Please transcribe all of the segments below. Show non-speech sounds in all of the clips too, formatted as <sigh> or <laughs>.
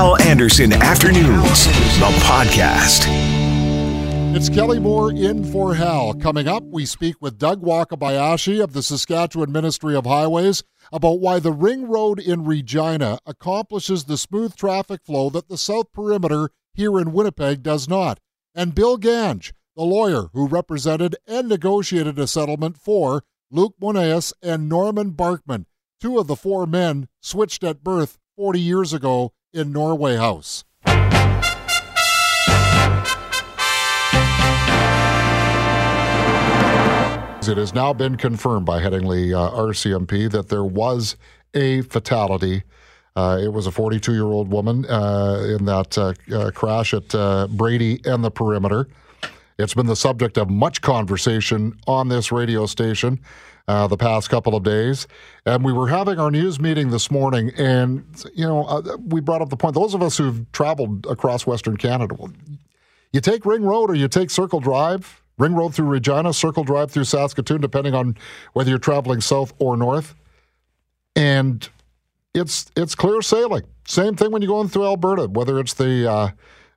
Hal Anderson Afternoons, the podcast. It's Kelly Moore in for Hal. Coming up, we speak with Doug Wakabayashi of the Saskatchewan Ministry of Highways about why the ring road in Regina accomplishes the smooth traffic flow that the south perimeter here in Winnipeg does not. And Bill Gange, the lawyer who represented and negotiated a settlement for Luke Monias and Norman Barkman, two of the four men switched at birth 40 years ago in Norway House. It has now been confirmed by Headingley uh, RCMP that there was a fatality. Uh, it was a 42 year old woman uh, in that uh, uh, crash at uh, Brady and the perimeter. It's been the subject of much conversation on this radio station uh, the past couple of days. And we were having our news meeting this morning, and, you know, uh, we brought up the point those of us who've traveled across Western Canada, you take Ring Road or you take Circle Drive, Ring Road through Regina, Circle Drive through Saskatoon, depending on whether you're traveling south or north. And it's it's clear sailing. Same thing when you're going through Alberta, whether it's the uh,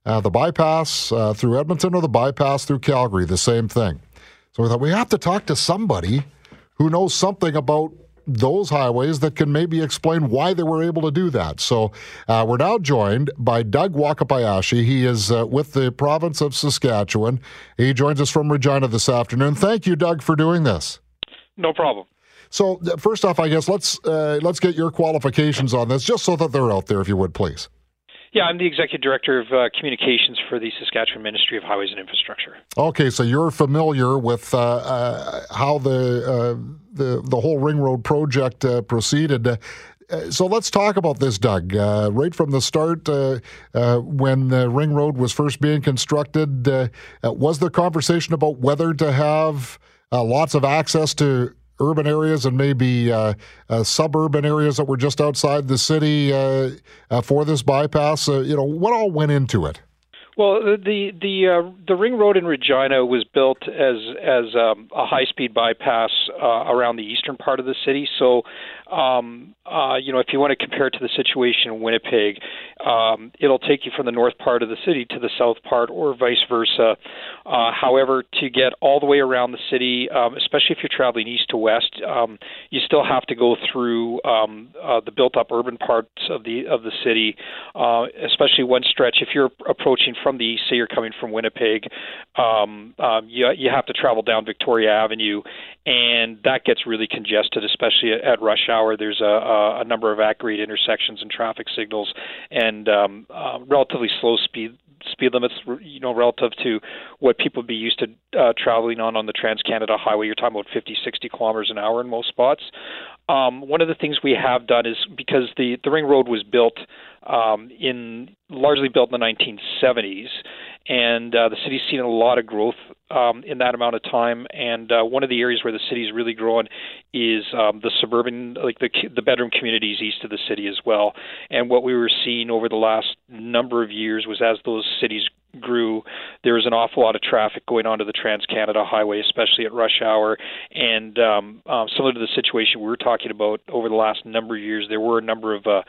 uh, the bypass uh, through Edmonton or the bypass through Calgary, the same thing. So we thought we have to talk to somebody who knows something about those highways that can maybe explain why they were able to do that. So uh, we're now joined by Doug Wakabayashi. He is uh, with the province of Saskatchewan. He joins us from Regina this afternoon. Thank you, Doug, for doing this. No problem. So uh, first off, I guess let's uh, let's get your qualifications on this, just so that they're out there, if you would, please. Yeah, I'm the executive director of uh, communications for the Saskatchewan Ministry of Highways and Infrastructure. Okay, so you're familiar with uh, uh, how the uh, the the whole ring road project uh, proceeded. Uh, so let's talk about this, Doug. right from the start, when the ring road was first being constructed, was there conversation about whether to have lots of access to urban areas and maybe uh, uh, suburban areas that were just outside the city uh, uh for this bypass? Uh, you know, what all went into it? Well, the the uh, the ring road in Regina was built as as um, a high speed bypass around the eastern part of the city. So um, uh, you know, if you want to compare it to the situation in Winnipeg, um, it'll take you from the north part of the city to the south part, or vice versa. Uh, however, to get all the way around the city, um, especially if you're traveling east to west, um, you still have to go through um, uh, the built-up urban parts of the of the city. Uh, especially one stretch, if you're approaching from the east, say you're coming from Winnipeg, um, um, you you have to travel down Victoria Avenue, and that gets really congested, especially at, at rush hour hour. There's a, a number of at grade intersections and traffic signals, and um, uh, relatively slow speed speed limits, you know, relative to what people would be used to uh, traveling on on the Trans Canada Highway. You're talking about 50, 60 kilometers an hour in most spots. Um, one of the things we have done is because the the ring road was built um, in largely built in the 1970s, and uh, the city's seen a lot of growth um, in that amount of time. And uh, one of the areas where the city's really growing is um, the suburban, like the the bedroom communities east of the city as well. And what we were seeing over the last number of years was as those cities grew, there was an awful lot of traffic going onto the Trans Canada Highway, especially at rush hour. And um, um, similar to the situation we were talking about over the last number of years, there were a number of uh,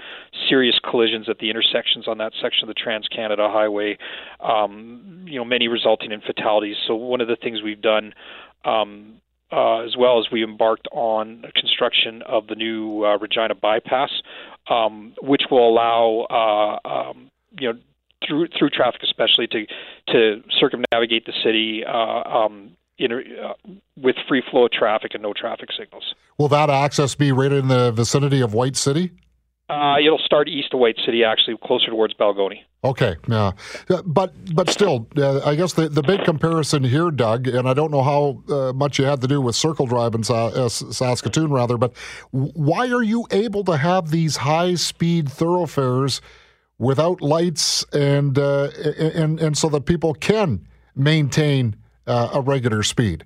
serious collisions at the intersections on that section of the Trans Canada Highway. Um, you know, many resulting in fatalities. So one of the things we've done. Um, uh, as well as we embarked on construction of the new uh, Regina bypass, um, which will allow uh, um, you know through through traffic, especially to to circumnavigate the city. Uh, um, in, uh, with free flow of traffic and no traffic signals. Will that access be right in the vicinity of White City? Uh, it'll start east of White City, actually, closer towards Balgonie. Okay, yeah, but but still, uh, I guess the, the big comparison here, Doug, and I don't know how uh, much you had to do with Circle Drive in Sa- uh, Saskatoon, rather, but why are you able to have these high speed thoroughfares without lights and uh, and and so that people can maintain uh, a regular speed?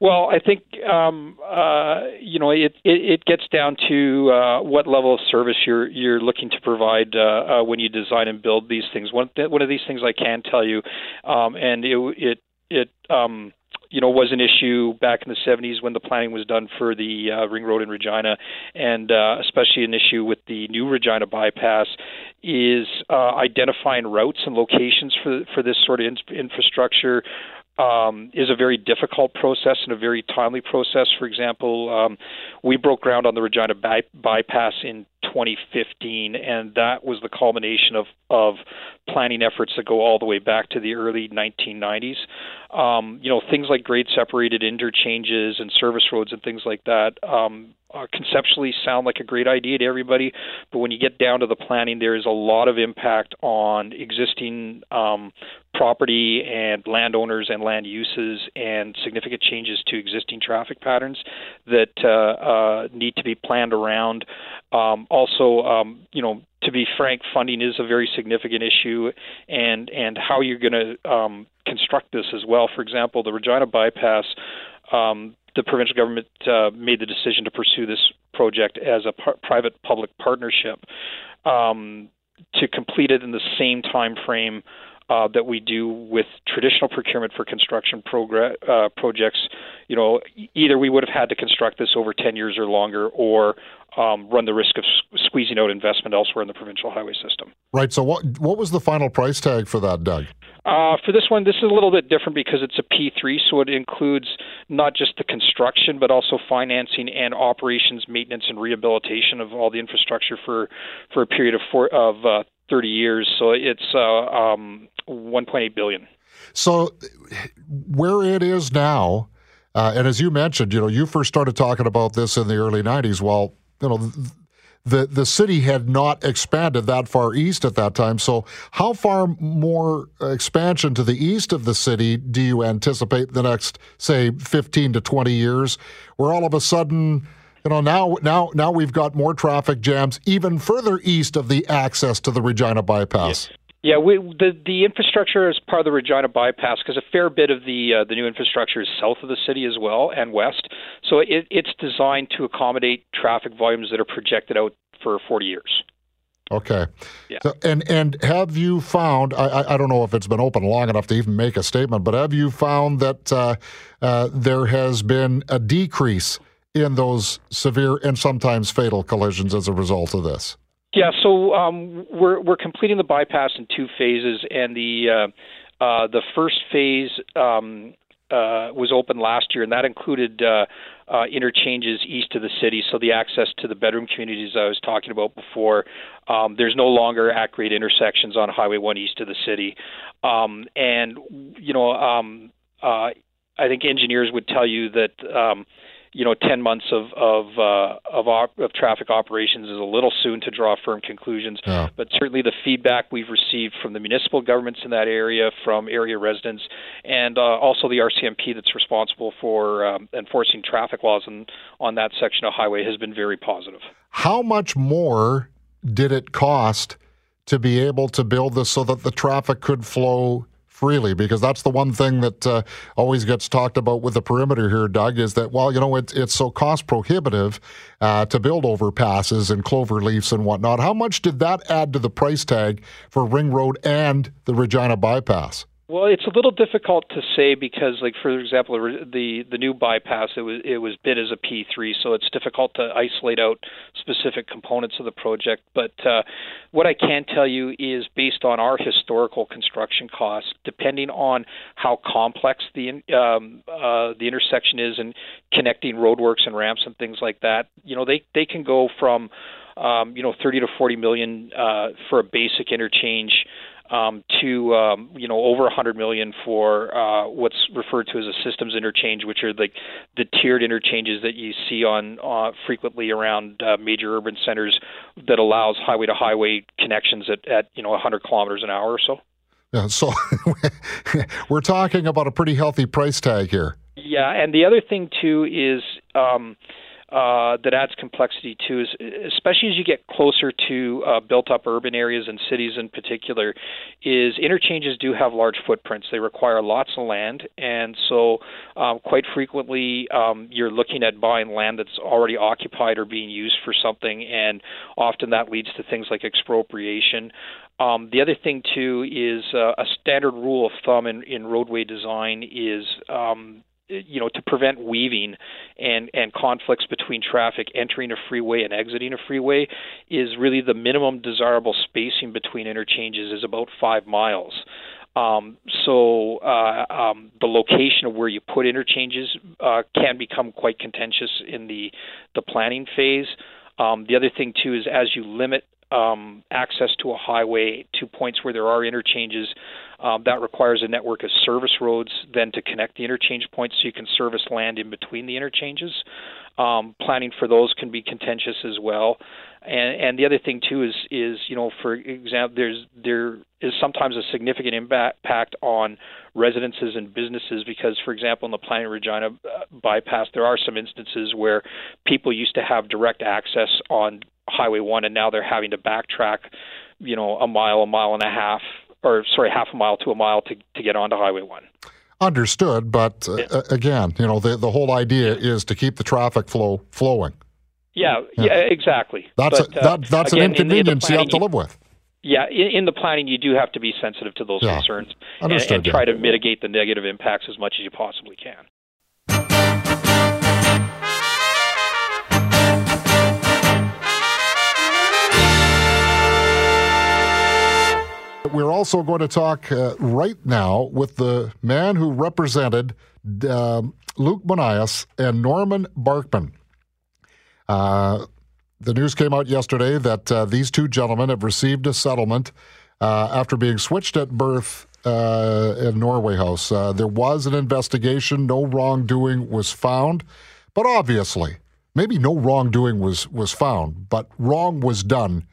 Well, I think um, uh, you know it, it, it. gets down to uh, what level of service you're you're looking to provide uh, uh, when you design and build these things. One one of these things I can tell you, um, and it it it um, you know, was an issue back in the 70s when the planning was done for the uh, ring road in Regina, and uh, especially an issue with the new Regina bypass, is uh, identifying routes and locations for for this sort of in- infrastructure um, is a very difficult process and a very timely process. For example, um, we broke ground on the Regina by- bypass in 2015, and that was the culmination of, of planning efforts that go all the way back to the early 1990s. Um, you know, things like grade separated interchanges and service roads and things like that um, uh, conceptually sound like a great idea to everybody, but when you get down to the planning, there is a lot of impact on existing um, property and landowners and land uses and significant changes to existing traffic patterns that uh, uh, need to be planned around. Um, also, um, you know, to be frank, funding is a very significant issue, and and how you're going to um, construct this as well. For example, the Regina bypass. Um, the provincial government uh, made the decision to pursue this project as a par- private-public partnership um, to complete it in the same time frame uh, that we do with traditional procurement for construction progr- uh, projects. You know, either we would have had to construct this over 10 years or longer, or um, run the risk of squeezing out investment elsewhere in the provincial highway system. Right. So, what what was the final price tag for that, Doug? Uh, for this one, this is a little bit different because it's a P3, so it includes not just the construction, but also financing and operations, maintenance, and rehabilitation of all the infrastructure for for a period of four, of uh, 30 years. So it's uh, um, 1.8 billion. So where it is now, uh, and as you mentioned, you know, you first started talking about this in the early 90s. Well, you know, the the city had not expanded that far east at that time. So, how far more expansion to the east of the city do you anticipate the next, say, 15 to 20 years, where all of a sudden you know now now now we've got more traffic jams even further east of the access to the Regina bypass. Yeah, we, the the infrastructure is part of the Regina bypass because a fair bit of the uh, the new infrastructure is south of the city as well and west. So it, it's designed to accommodate traffic volumes that are projected out for 40 years. Okay. Yeah. So, and and have you found? I, I don't know if it's been open long enough to even make a statement, but have you found that uh, uh, there has been a decrease in those severe and sometimes fatal collisions as a result of this? Yeah, so um, we're we're completing the bypass in two phases, and the uh, uh, the first phase um, uh, was open last year, and that included uh, uh, interchanges east of the city. So the access to the bedroom communities I was talking about before. Um, there's no longer at grade intersections on Highway One east of the city, um, and you know um, uh, I think engineers would tell you that. You know, 10 months of of uh, of, op- of traffic operations is a little soon to draw firm conclusions. But certainly, the feedback we've received from the municipal governments in that area, from area residents, and uh, also the RCMP that's responsible for um, enforcing traffic laws on on that section of highway has been very positive. How much more did it cost to be able to build this so that the traffic could flow freely because that's the one thing that uh, always gets talked about with the perimeter here, Doug, is that, well, you know, it, it's so cost prohibitive uh, to build overpasses and clover leaves and whatnot. How much did that add to the price tag for Ring Road and the Regina bypass? Well, it's a little difficult to say because, like for example, the the new bypass it was it was bid as a P3, so it's difficult to isolate out specific components of the project. But uh, what I can tell you is, based on our historical construction costs, depending on how complex the um, uh, the intersection is and connecting roadworks and ramps and things like that, you know, they they can go from um, you know 30 to 40 million uh, for a basic interchange um, to um, you know over 100 million for uh, what's referred to as a systems interchange, which are like the tiered interchanges that you see on uh, frequently around uh, major urban centers that allows highway to highway connections at, at you know 100 kilometers an hour or so. Yeah, so <laughs> we're talking about a pretty healthy price tag here. Yeah, and the other thing too is. Um, uh, that adds complexity too is especially as you get closer to uh, built up urban areas and cities in particular is interchanges do have large footprints. They require lots of land. And so um, quite frequently um, you're looking at buying land that's already occupied or being used for something. And often that leads to things like expropriation. Um, the other thing too is uh, a standard rule of thumb in, in roadway design is um, you know to prevent weaving and and conflicts between traffic entering a freeway and exiting a freeway is really the minimum desirable spacing between interchanges is about five miles. Um, so uh, um, the location of where you put interchanges uh, can become quite contentious in the the planning phase. Um, the other thing too is as you limit um, access to a highway to points where there are interchanges, um, that requires a network of service roads then to connect the interchange points so you can service land in between the interchanges. Um, planning for those can be contentious as well. And, and the other thing too is is you know for example there's there is sometimes a significant impact on residences and businesses because for example in the Planning Regina uh, bypass there are some instances where people used to have direct access on Highway 1 and now they're having to backtrack you know a mile a mile and a half or sorry half a mile to a mile to to get onto Highway 1 Understood, but uh, yeah. again, you know, the the whole idea is to keep the traffic flow flowing. Yeah, yeah, yeah exactly. That's but, a, that, that's again, an inconvenience you have to live with. Yeah, in, in, the planning, you do have to be sensitive to those yeah. concerns and, and, try to mitigate the negative impacts as much as you possibly can. We're also going to talk uh, right now with the man who represented uh, Luke Monias and Norman Barkman. Uh, the news came out yesterday that uh, these two gentlemen have received a settlement uh, after being switched at birth uh, in Norway House. There was an investigation, no wrongdoing was found, but obviously, maybe no wrongdoing was was found, but wrong was done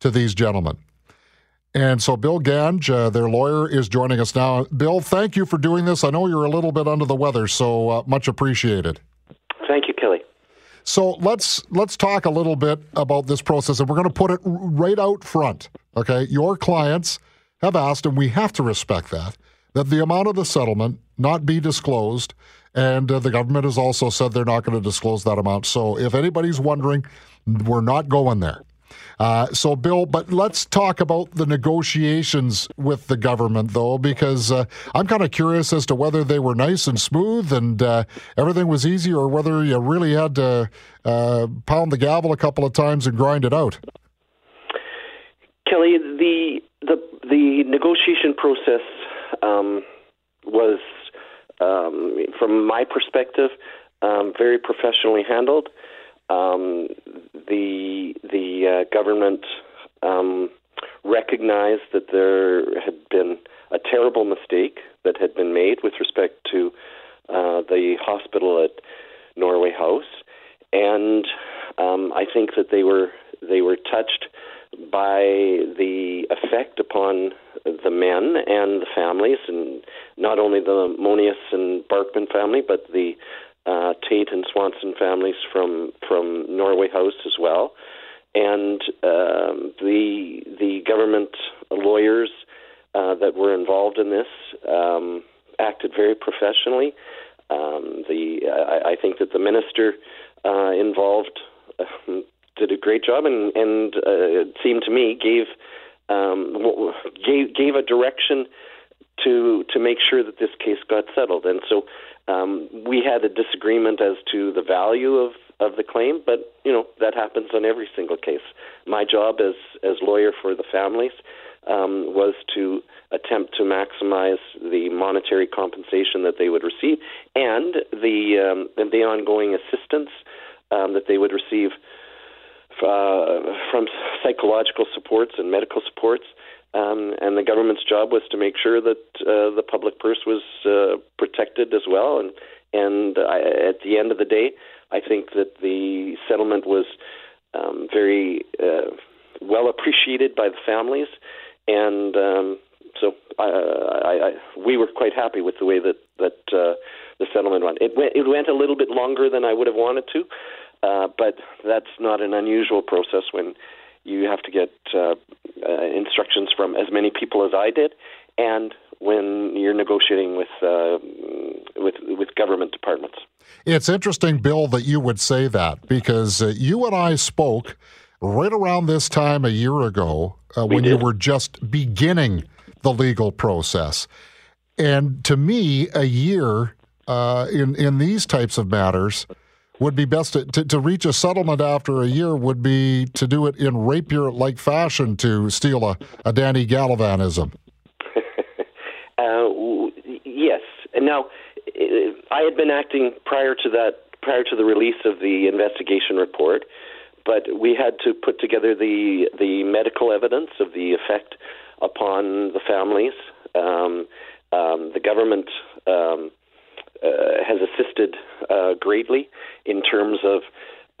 to these gentlemen. And so Bill Gange, uh, their lawyer, is joining us now. Bill, thank you for doing this. I know you're a little bit under the weather, so uh, much appreciated. Thank you, Kelly. So let's let's talk a little bit about this process, and we're going to put it right out front. Okay, your clients have asked, and we have to respect that, that the amount of the settlement not be disclosed, and uh, the government has also said they're not going to disclose that amount. So if anybody's wondering, we're not going there. Uh, so, Bill, but let's talk about the negotiations with the government, though, because uh, I'm kind of curious as to whether they were nice and smooth and uh, everything was easy, or whether you really had to uh, pound the gavel a couple of times and grind it out. Kelly, the the the negotiation process um, was, um, from my perspective, um, very professionally handled. Um, the the uh, government um, recognized that there had been a terrible mistake that had been made with respect to uh, the hospital at Norway House, and um, I think that they were they were touched by the effect upon the men and the families, and not only the Monias and Barkman family, but the uh, Tate and Swanson families from from Norway House as well, and um, the the government lawyers uh, that were involved in this um, acted very professionally. Um, the I, I think that the minister uh, involved uh, did a great job, and and uh, it seemed to me gave um, gave gave a direction to to make sure that this case got settled. And so um, we had a disagreement as to the value of, of the claim, but you know that happens on every single case. My job as as lawyer for the families um, was to attempt to maximize the monetary compensation that they would receive and the um, and the ongoing assistance um, that they would receive uh, from psychological supports and medical supports um, and the government's job was to make sure that uh, the public purse was uh, protected as well. And and I, at the end of the day, I think that the settlement was um, very uh, well appreciated by the families, and um, so I, I, I, we were quite happy with the way that that uh, the settlement went. It went it went a little bit longer than I would have wanted to, uh, but that's not an unusual process when you have to get uh, uh, instructions from as many people as I did, and when you're negotiating with uh, with with government departments. It's interesting, Bill, that you would say that because uh, you and I spoke right around this time a year ago uh, when you were just beginning the legal process, and to me, a year uh, in in these types of matters would be best to, to, to, reach a settlement after a year would be to do it in rapier like fashion to steal a, a Danny Gallivanism. <laughs> uh, yes. And now, I had been acting prior to that, prior to the release of the investigation report, but we had to put together the the medical evidence of the effect upon the families. Um, um, the government um, uh, has assisted uh, greatly in terms of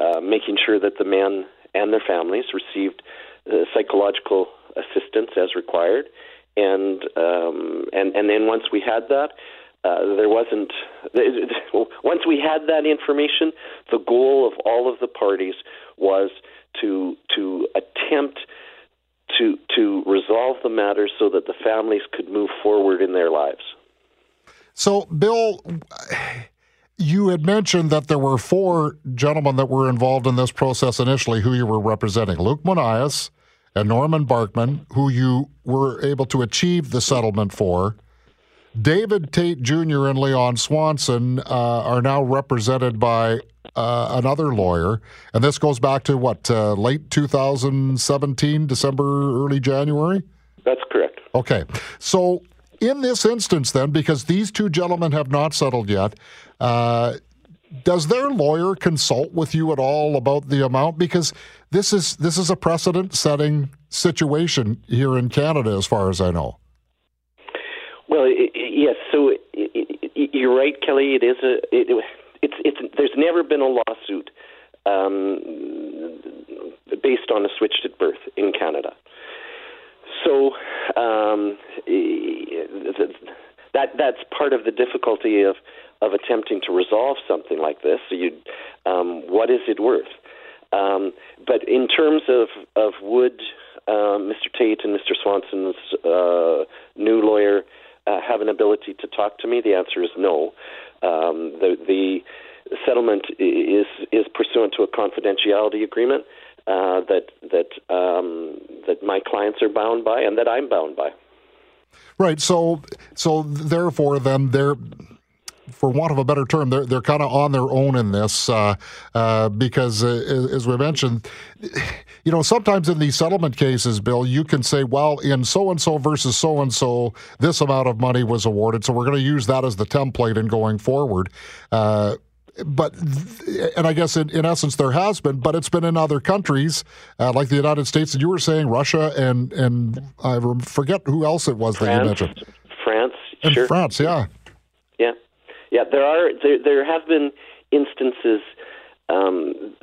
uh, making sure that the men and their families received uh, psychological assistance as required, and um, and and then once we had that. Uh, there wasn't. <laughs> Once we had that information, the goal of all of the parties was to to attempt to to resolve the matter so that the families could move forward in their lives. So, Bill, you had mentioned that there were four gentlemen that were involved in this process initially who you were representing Luke Monias and Norman Barkman, who you were able to achieve the settlement for. David Tate Jr. and Leon Swanson uh, are now represented by uh, another lawyer. And this goes back to what, uh, late 2017, December, early January? That's correct. Okay. So in this instance, then, because these two gentlemen have not settled yet, uh, does their lawyer consult with you at all about the amount? Because this is this is a precedent-setting situation here in Canada, as far as I know. Well, it, yes. So it, it, you're right, Kelly. It is a. it's it's. There's never been a lawsuit um, based on a switched at birth in Canada. So um, that that's part of the difficulty of of attempting to resolve something like this. So you, um, what is it worth? Um, but in terms of of would uh, Mr. Tate and Mr. Swanson's uh, new lawyer uh, have an ability to talk to me? The answer is no. Um, the the settlement is is pursuant to a confidentiality agreement uh, that that um, that my clients are bound by and that I'm bound by. Right. So so therefore, then they're for want of a better term, they're they're kind of on their own in this uh, uh, because, uh, as we mentioned, you know, sometimes in these settlement cases, Bill, you can say, well, in so and so versus so and so, this amount of money was awarded, so we're going to use that as the template in going forward. But and I guess in, in essence there has been, but it's been in other countries uh, like the United States. And you were saying Russia and and I forget who else it was France, that you mentioned. France, and sure. France, yeah, yeah, yeah. There are there there have been instances. Um,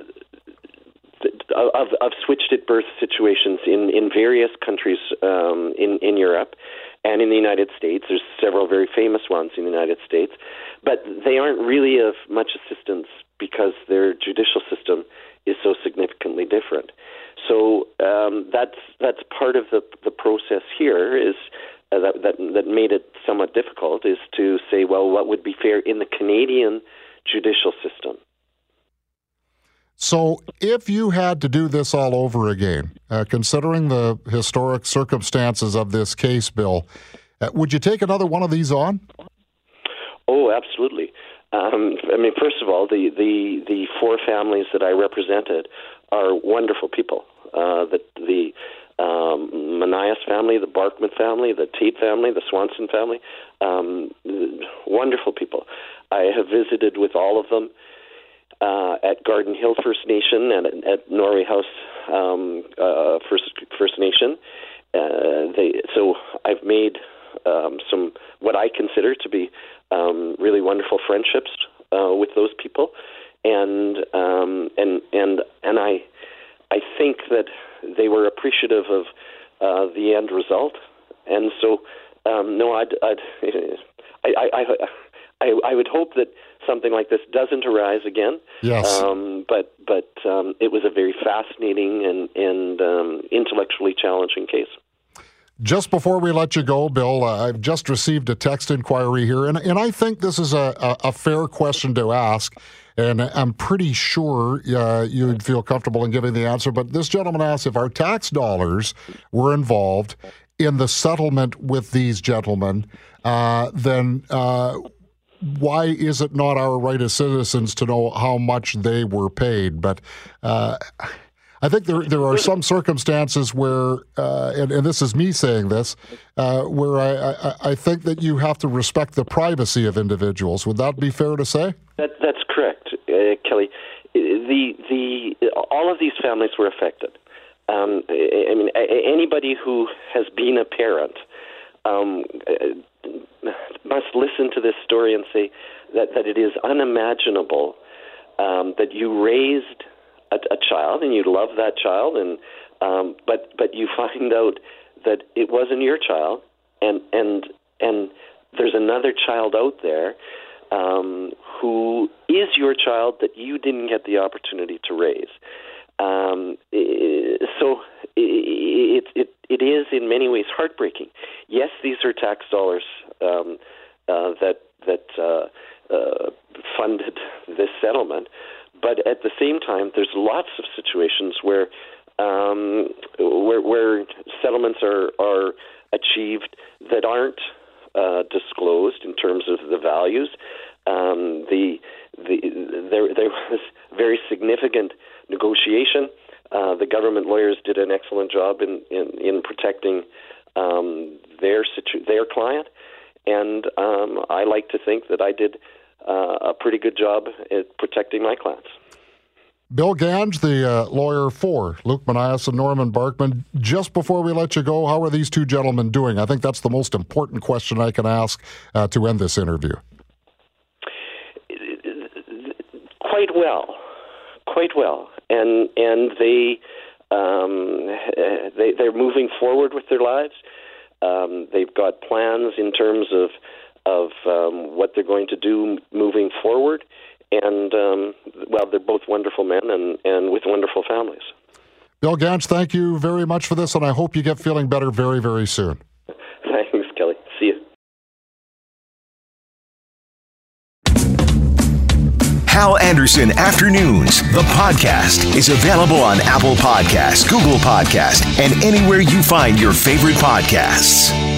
of, of switched at birth situations in, in various countries um, in, in Europe and in the United States. There's several very famous ones in the United States, but they aren't really of much assistance because their judicial system is so significantly different. So um, that's that's part of the the process here is uh, that, that that made it somewhat difficult is to say, well, what would be fair in the Canadian judicial system? So, if you had to do this all over again, uh, considering the historic circumstances of this case, Bill, uh, would you take another one of these on? Oh, absolutely. Um, I mean, first of all, the, the, the four families that I represented are wonderful people. Uh, the the um, Monias family, the Barkman family, the Tate family, the Swanson family, um, wonderful people. I have visited with all of them uh, at Garden Hill First Nation and at, at Norway House um, uh, First First Nation. Uh, they so I've made um, some what I consider to be um, really wonderful friendships uh, with those people, and um, and and and I I think that they were appreciative of uh, the end result, and so um, no, I'd, I'd <laughs> I, I, I I, I would hope that something like this doesn't arise again. Yes. Um, but but um, it was a very fascinating and and um, intellectually challenging case. Just before we let you go, Bill, uh, I've just received a text inquiry here, and, and I think this is a, a, a fair question to ask, and I'm pretty sure uh, you'd feel comfortable in giving the answer. But this gentleman asks if our tax dollars were involved in the settlement with these gentlemen, uh, then uh, why is it not our right as citizens to know how much they were paid? But uh, I think there there are some circumstances where, uh, and, and, this is me saying this, uh, where I, I, I, think that you have to respect the privacy of individuals. Would that be fair to say? That, that's correct, uh, Kelly. The the all of these families were affected. Um, I mean, anybody who has been a parent um, must listen to this story and say that, that it is unimaginable um, that you raised a, a child and you love that child, and um, but but you find out that it wasn't your child, and and and there's another child out there um, who is your child that you didn't get the opportunity to raise. Um, so it, it it is in many ways heartbreaking. Yes, these are tax dollars um, uh, that that uh, uh, funded this settlement, but at the same time, there's lots of situations where um, where, where settlements are are achieved that aren't uh, disclosed in terms of the values. Um, the the there there was very significant negotiation. Uh, the government lawyers did an excellent job in in, in protecting um, their situ- their client, and um, I like to think that I did uh, a pretty good job at protecting my clients. Bill Gange, the uh, lawyer for Luke Monias and Norman Barkman. Just before we let you go, how are these two gentlemen doing? I think that's the most important question I can ask uh, to end this interview. Quite well, quite well, and and they um, they they're moving forward with their lives. Um, they've got plans in terms of of um, what they're going to do moving forward. And um, well, they're both wonderful men and, and with wonderful families. Bill Gange, thank you very much for this, and I hope you get feeling better very, very soon. <laughs> Thanks, Kelly. See you. Hal Anderson Afternoons, the podcast, is available on Apple Podcasts, Google Podcasts, and anywhere you find your favorite podcasts.